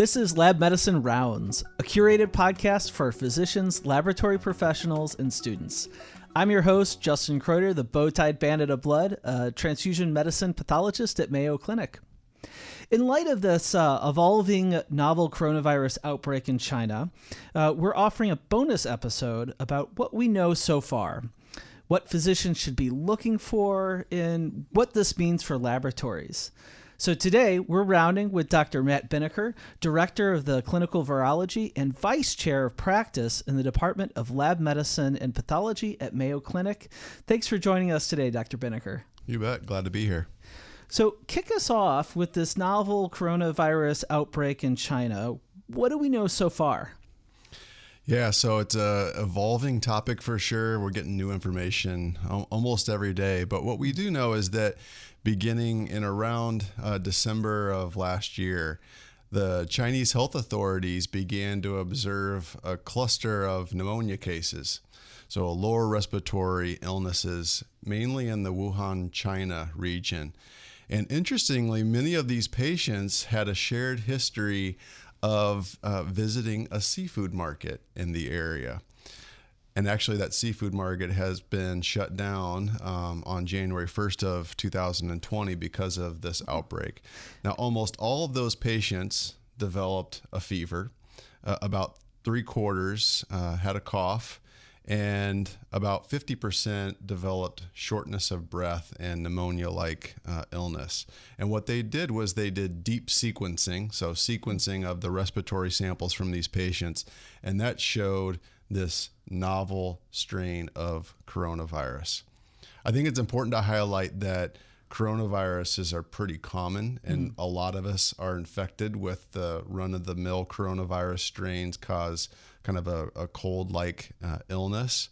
This is Lab Medicine Rounds, a curated podcast for physicians, laboratory professionals, and students. I'm your host, Justin Kreuter, the bow-tied bandit of blood, a transfusion medicine pathologist at Mayo Clinic. In light of this uh, evolving novel coronavirus outbreak in China, uh, we're offering a bonus episode about what we know so far, what physicians should be looking for, and what this means for laboratories. So today we're rounding with Dr. Matt Binnicker, Director of the Clinical Virology and Vice Chair of Practice in the Department of Lab Medicine and Pathology at Mayo Clinic. Thanks for joining us today, Dr. Binnicker. You bet. Glad to be here. So, kick us off with this novel coronavirus outbreak in China. What do we know so far? Yeah, so it's a evolving topic for sure. We're getting new information almost every day, but what we do know is that beginning in around uh, December of last year, the Chinese health authorities began to observe a cluster of pneumonia cases. So, lower respiratory illnesses, mainly in the Wuhan, China region. And interestingly, many of these patients had a shared history of uh, visiting a seafood market in the area and actually that seafood market has been shut down um, on January 1st of 2020 because of this outbreak. Now, almost all of those patients developed a fever. Uh, about three quarters uh, had a cough, and about 50% developed shortness of breath and pneumonia like uh, illness. And what they did was they did deep sequencing, so sequencing of the respiratory samples from these patients, and that showed this novel strain of coronavirus. I think it's important to highlight that coronaviruses are pretty common, and mm. a lot of us are infected with the run of the mill coronavirus strains, cause kind of a, a cold like uh, illness.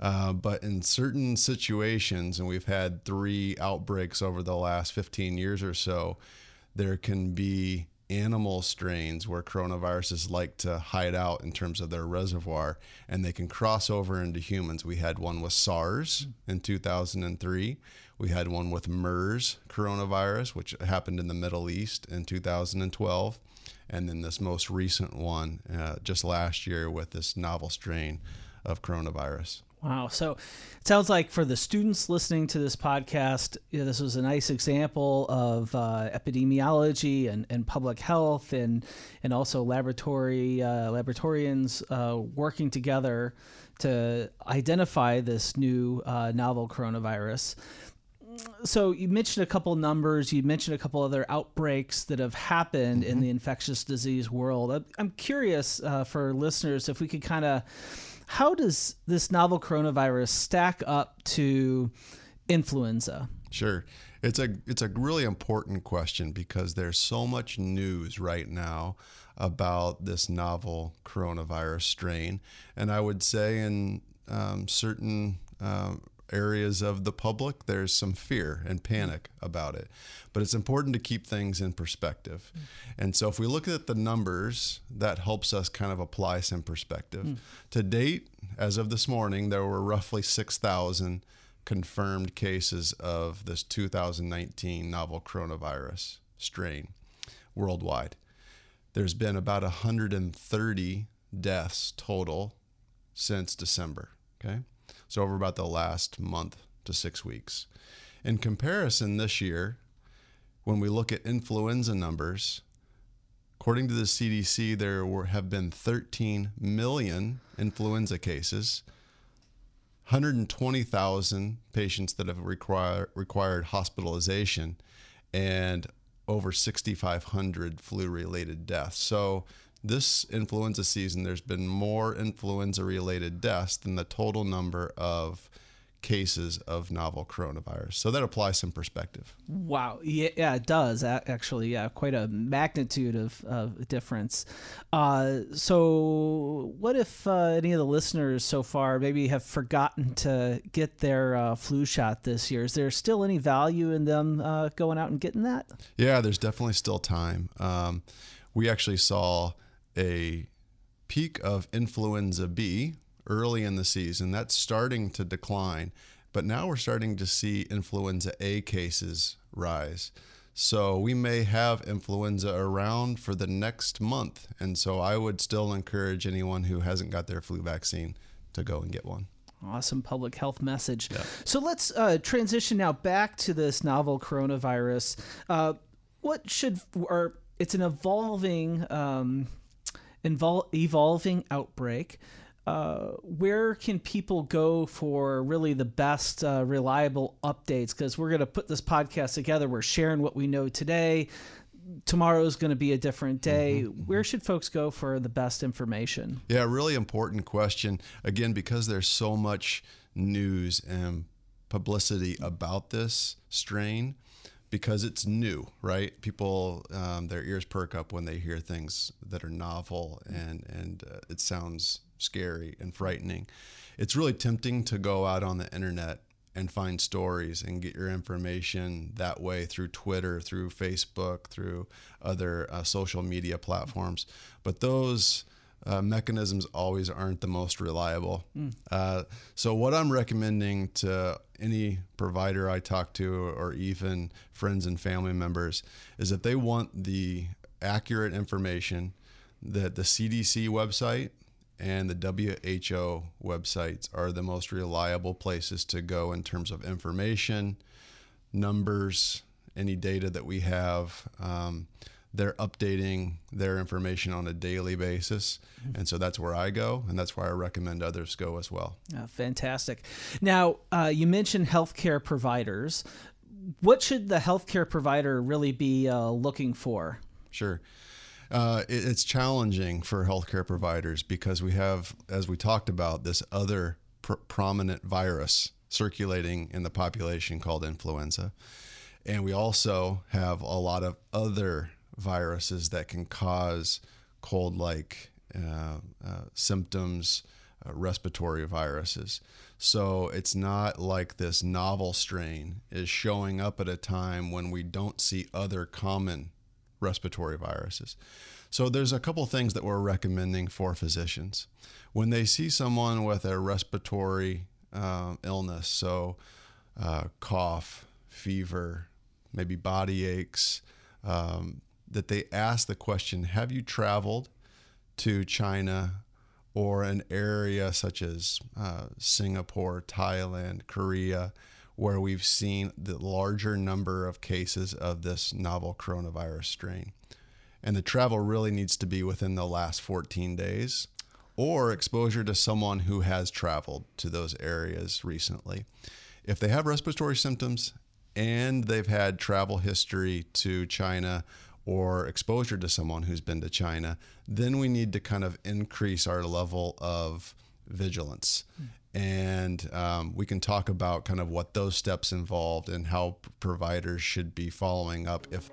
Uh, but in certain situations, and we've had three outbreaks over the last 15 years or so, there can be animal strains where coronaviruses like to hide out in terms of their reservoir and they can cross over into humans. We had one with SARS in 2003. We had one with MERS coronavirus, which happened in the Middle East in 2012. And then this most recent one uh, just last year with this novel strain of coronavirus. Wow. So it sounds like for the students listening to this podcast, you know, this was a nice example of uh, epidemiology and, and public health and, and also laboratory uh, laboratorians uh, working together to identify this new uh, novel coronavirus. So you mentioned a couple numbers. You mentioned a couple other outbreaks that have happened mm-hmm. in the infectious disease world. I'm curious uh, for listeners if we could kind of how does this novel coronavirus stack up to influenza? Sure. It's a it's a really important question because there's so much news right now about this novel coronavirus strain, and I would say in um, certain um, areas of the public, there's some fear and panic about it. But it's important to keep things in perspective. Mm. And so if we look at the numbers, that helps us kind of apply some perspective. Mm. To date, as of this morning, there were roughly 6,000 confirmed cases of this 2019 novel coronavirus strain worldwide. There's been about 130 deaths total since December. Okay. So, over about the last month to six weeks. In comparison, this year, when we look at influenza numbers, according to the CDC, there were, have been 13 million influenza cases, 120,000 patients that have require, required hospitalization, and over 6,500 flu related deaths. So, this influenza season, there's been more influenza related deaths than the total number of cases of novel coronavirus. So that applies some perspective. Wow. Yeah, yeah it does actually. Yeah, quite a magnitude of, of difference. Uh, so, what if uh, any of the listeners so far maybe have forgotten to get their uh, flu shot this year? Is there still any value in them uh, going out and getting that? Yeah, there's definitely still time. Um, we actually saw a peak of influenza B early in the season. That's starting to decline, but now we're starting to see influenza A cases rise. So we may have influenza around for the next month. And so I would still encourage anyone who hasn't got their flu vaccine to go and get one. Awesome public health message. Yeah. So let's uh, transition now back to this novel coronavirus. Uh, what should, or it's an evolving, um, invol- evolving outbreak. Uh, where can people go for really the best uh, reliable updates? Because we're going to put this podcast together. We're sharing what we know today. Tomorrow is going to be a different day. Mm-hmm, Where should folks go for the best information? Yeah, really important question. Again, because there's so much news and publicity about this strain, because it's new, right? People, um, their ears perk up when they hear things that are novel and and uh, it sounds scary and frightening. It's really tempting to go out on the internet and find stories and get your information that way through Twitter, through Facebook, through other uh, social media platforms. But those uh, mechanisms always aren't the most reliable. Mm. Uh, so, what I'm recommending to any provider I talk to, or even friends and family members, is if they want the accurate information, that the CDC website and the WHO websites are the most reliable places to go in terms of information, numbers, any data that we have. Um, they're updating their information on a daily basis. Mm-hmm. And so that's where I go, and that's where I recommend others go as well. Oh, fantastic. Now, uh, you mentioned healthcare providers. What should the healthcare provider really be uh, looking for? Sure uh, it, it's challenging for healthcare providers because we have, as we talked about, this other pr- prominent virus circulating in the population called influenza. And we also have a lot of other viruses that can cause cold like uh, uh, symptoms, uh, respiratory viruses. So it's not like this novel strain is showing up at a time when we don't see other common respiratory viruses. So there's a couple things that we're recommending for physicians when they see someone with a respiratory uh, illness, so uh, cough, fever, maybe body aches, um, that they ask the question: Have you traveled to China or an area such as uh, Singapore, Thailand, Korea? where we've seen the larger number of cases of this novel coronavirus strain. And the travel really needs to be within the last 14 days or exposure to someone who has traveled to those areas recently. If they have respiratory symptoms and they've had travel history to China or exposure to someone who's been to China, then we need to kind of increase our level of vigilance and um, we can talk about kind of what those steps involved and how providers should be following up if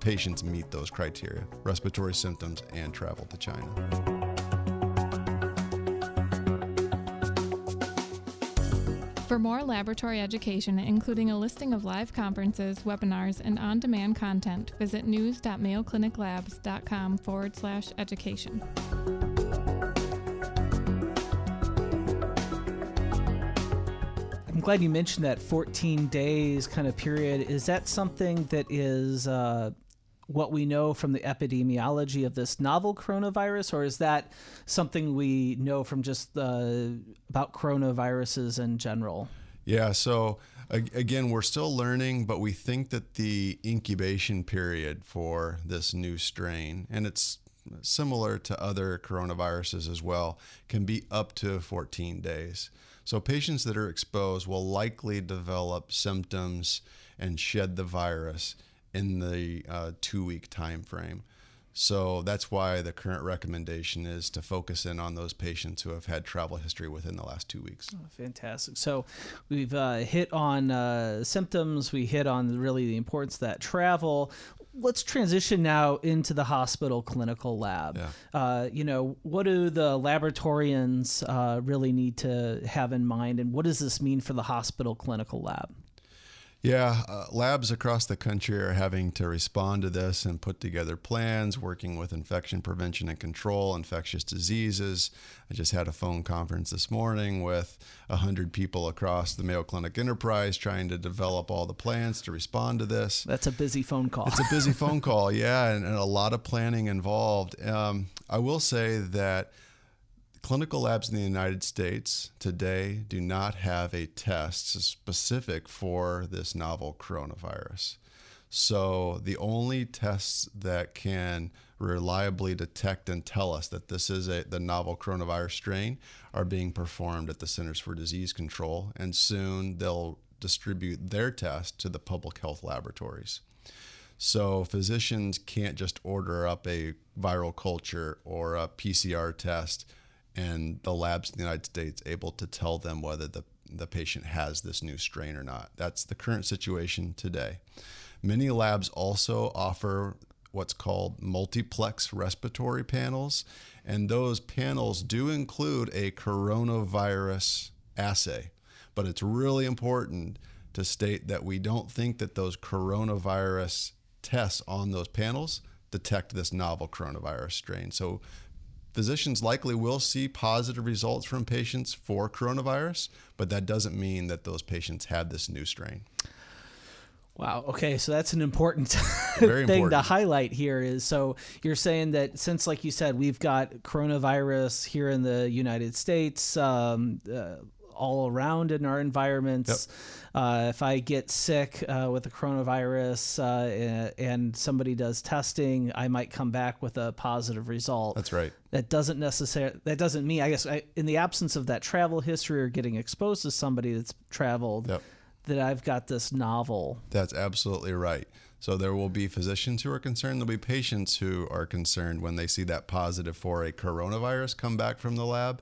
patients meet those criteria respiratory symptoms and travel to China. For more laboratory education, including a listing of live conferences, webinars, and on demand content, visit news.mayocliniclabs.com forward slash education. I'm glad you mentioned that 14 days kind of period. Is that something that is uh, what we know from the epidemiology of this novel coronavirus, or is that something we know from just uh, about coronaviruses in general? Yeah, so again, we're still learning, but we think that the incubation period for this new strain, and it's similar to other coronaviruses as well, can be up to 14 days. So patients that are exposed will likely develop symptoms and shed the virus in the uh, two week time frame. So that's why the current recommendation is to focus in on those patients who have had travel history within the last two weeks. Oh, fantastic. So we've uh, hit on uh, symptoms, we hit on really the importance of that travel let's transition now into the hospital clinical lab. Yeah. Uh, you know, what do the laboratorians uh, really need to have in mind, and what does this mean for the hospital clinical lab? Yeah, uh, labs across the country are having to respond to this and put together plans, working with infection prevention and control, infectious diseases. I just had a phone conference this morning with 100 people across the Mayo Clinic enterprise trying to develop all the plans to respond to this. That's a busy phone call. It's a busy phone call, yeah, and, and, a lot of planning involved. Um, I will say that clinical labs in the United States today do not have a test specific for this novel coronavirus. So the only tests that can reliably detect and tell us that this is a, the novel coronavirus strain are being performed at the Centers for Disease Control, and soon they'll distribute their test to the public health laboratories. So physicians can't just order up a viral culture or a PCR test and the labs in the United States able to tell them whether the, the patient has this new strain or not. That's the current situation today. Many labs also offer what's called multiplex respiratory panels, and those panels do include a coronavirus assay. But it's really important to state that we don't think that those coronavirus tests on those panels detect this novel coronavirus strain. So physicians likely will see positive results from patients for coronavirus, but that doesn't mean that those patients had this new strain. Wow. Okay, so that's an important thing important. to highlight here. Is so you're saying that since, like you said, we've got coronavirus here in the United States, um, uh, all around in our environments. Yep. Uh, if I get sick uh, with the coronavirus uh, and somebody does testing, I might come back with a positive result. That's right. That doesn't necessarily. That doesn't mean. I guess I, in the absence of that travel history or getting exposed to somebody that's traveled, yep. that I've got this novel. That's absolutely right. So there will be physicians who are concerned. There'll be patients who are concerned when they see that positive for a coronavirus come back from the lab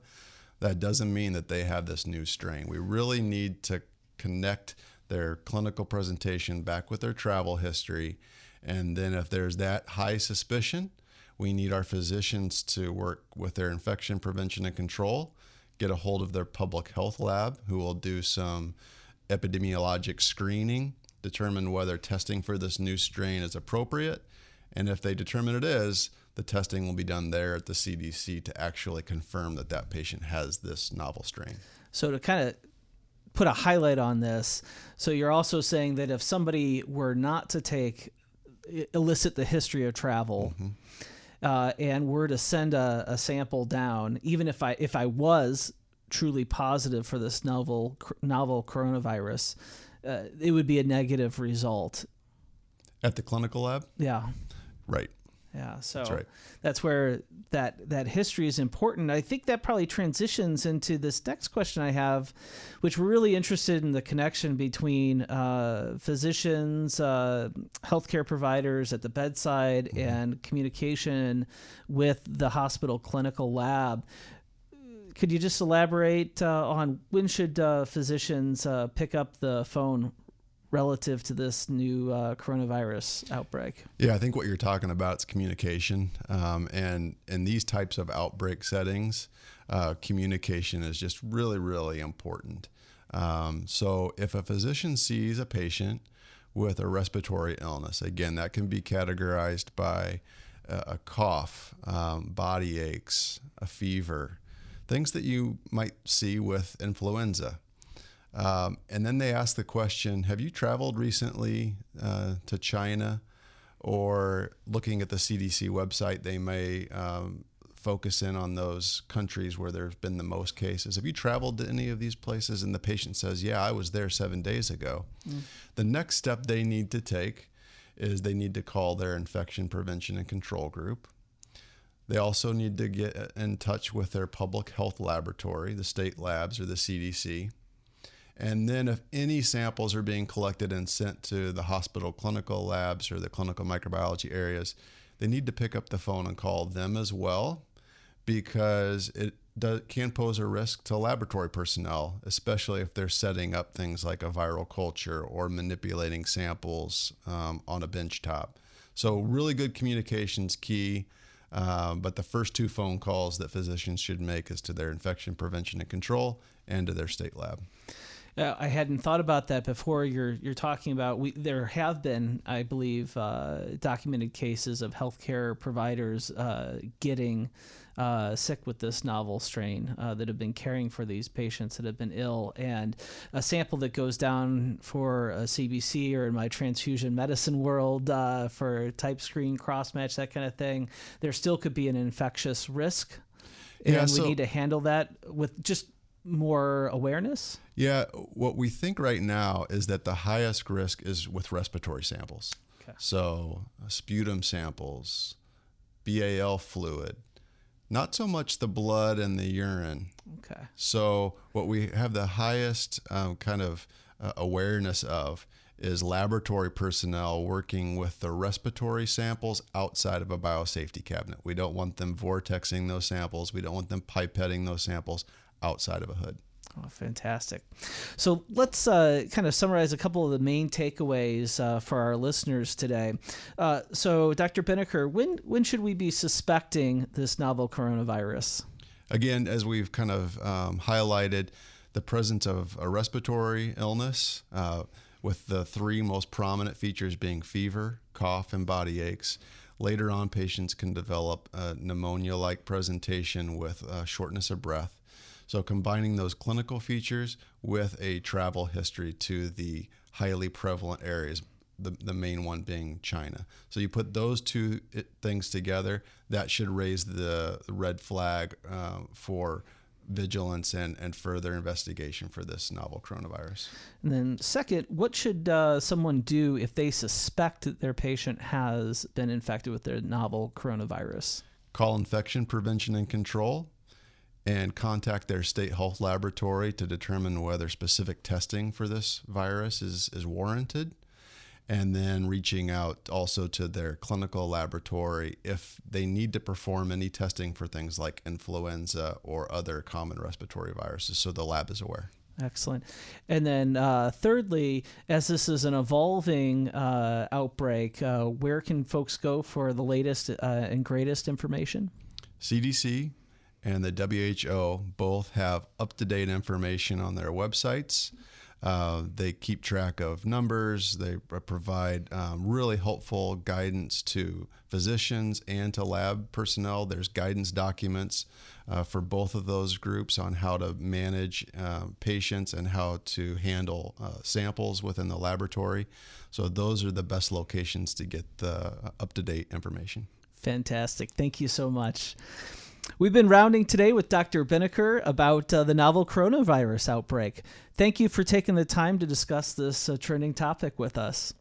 that doesn't mean that they have this new strain. We really need to connect their clinical presentation back with their travel history. And then, if there's that high suspicion, we need our physicians to work with their infection prevention and control, get a hold of their public health lab, who will do some epidemiologic screening, determine whether testing for this new strain is appropriate. And if they determine it is, the testing will be done there at the CDC to actually confirm that that patient has this novel strain. So to kind of put a highlight on this, so you're also saying that if somebody were not to take elicit the history of travel. Mm-hmm. Uh, and were to send a, a, sample down, even if I if I was truly positive for this novel novel coronavirus, uh, it would be a negative result. At the clinical lab. Yeah. Right. Yeah, so that's, right. that's where that that history is important. I think that probably transitions into this next question I have, which we're really interested in the connection between uh, physicians, uh, healthcare providers at the bedside, mm-hmm. and communication with the hospital clinical lab. Could you just elaborate uh, on when should uh, physicians uh, pick up the phone relative to this new uh, coronavirus outbreak? Yeah, I think what you're talking about is communication, um, and in these types of outbreak settings, uh, communication is just really, really important. Um, so, if a physician sees a patient with a respiratory illness, again, that can be categorized by a, a cough, um, body aches, a fever, things that you might see with influenza. Um, and then they ask the question Have you traveled recently uh, to China? Or looking at the CDC website, they may um, focus in on those countries where there's been the most cases. Have you traveled to any of these places? And the patient says, Yeah, I was there seven days ago. Mm. The next step they need to take is they need to call their infection prevention and control group. They also need to get in touch with their public health laboratory, the state labs or the CDC, and then, if any samples are being collected and sent to the hospital clinical labs or the clinical microbiology areas, they need to pick up the phone and call them as well because it does, can pose a risk to laboratory personnel, especially if they're setting up things like a viral culture or manipulating samples um, on a bench top. So, really good communications key. Um, but the first two phone calls that physicians should make is to their infection prevention and control and to their state lab. Uh, I hadn't thought about that before. You're you're talking about we. There have been, I believe, uh, documented cases of healthcare providers uh, getting uh, sick with this novel strain uh, that have been caring for these patients that have been ill, and a sample that goes down for a CBC or in my transfusion medicine world uh, for type screen cross match that kind of thing. There still could be an infectious risk, and Yeah, we so- need to handle that with just more awareness. Yeah, what we think right now is that the highest risk is with respiratory samples. Okay. So, uh, sputum samples, BAL fluid, not so much the blood and the urine. Okay. So, what we have the highest um, kind of uh, awareness of is laboratory personnel working with the respiratory samples outside of a biosafety cabinet. We don't want them vortexing those samples, we don't want them pipetting those samples outside of a hood. Oh, fantastic. So let's uh, kind of summarize a couple of the main takeaways uh, for our listeners today. Uh, so, Dr. Binnicker, when when should we be suspecting this novel coronavirus? Again, as we've kind of um, highlighted, the presence of a respiratory illness, uh, with the three most prominent features being fever, cough, and body aches. Later on, patients can develop a pneumonia like presentation with shortness of breath. So, combining those clinical features with a travel history to the highly prevalent areas, the, the main one being China. So, you put those two things together, that should raise the red flag uh, for vigilance and, and further investigation for this novel coronavirus. And then, second, what should uh, someone do if they suspect that their patient has been infected with the novel coronavirus? Call infection prevention and control and contact their state health laboratory to determine whether specific testing for this virus is, is warranted. And then reaching out also to their clinical laboratory if they need to perform any testing for things like influenza or other common respiratory viruses, so the lab is aware. Excellent. And then, uh, thirdly, as this is an evolving uh, outbreak, uh, where can folks go for the latest uh, and greatest information? CDC and the WHO both have up to date information on their websites. Uh, they keep track of numbers. They provide um, really helpful guidance to physicians and to lab personnel. There's guidance documents uh, for both of those groups on how to manage uh, patients and how to handle uh, samples within the laboratory. So, those are the best locations to get the up to date information. Fantastic. Thank you so much. We've been rounding today with Dr. Binnicker about uh, the novel coronavirus outbreak. Thank you for taking the time to discuss this uh, trending topic with us.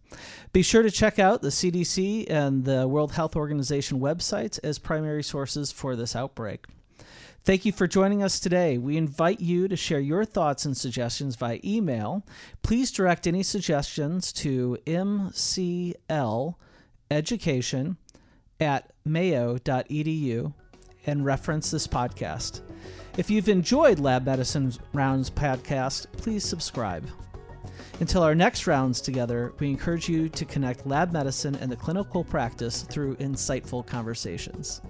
Be sure to check out the CDC and the World Health Organization websites as primary sources for this outbreak. Thank you for joining us today. We invite you to share your thoughts and suggestions via email. Please direct any suggestions to mcleducation at mayo.edu and reference this podcast. If you've enjoyed Lab Medicine Rounds podcast, please subscribe. Until our next rounds together, we encourage you to connect lab medicine and the clinical practice through insightful conversations.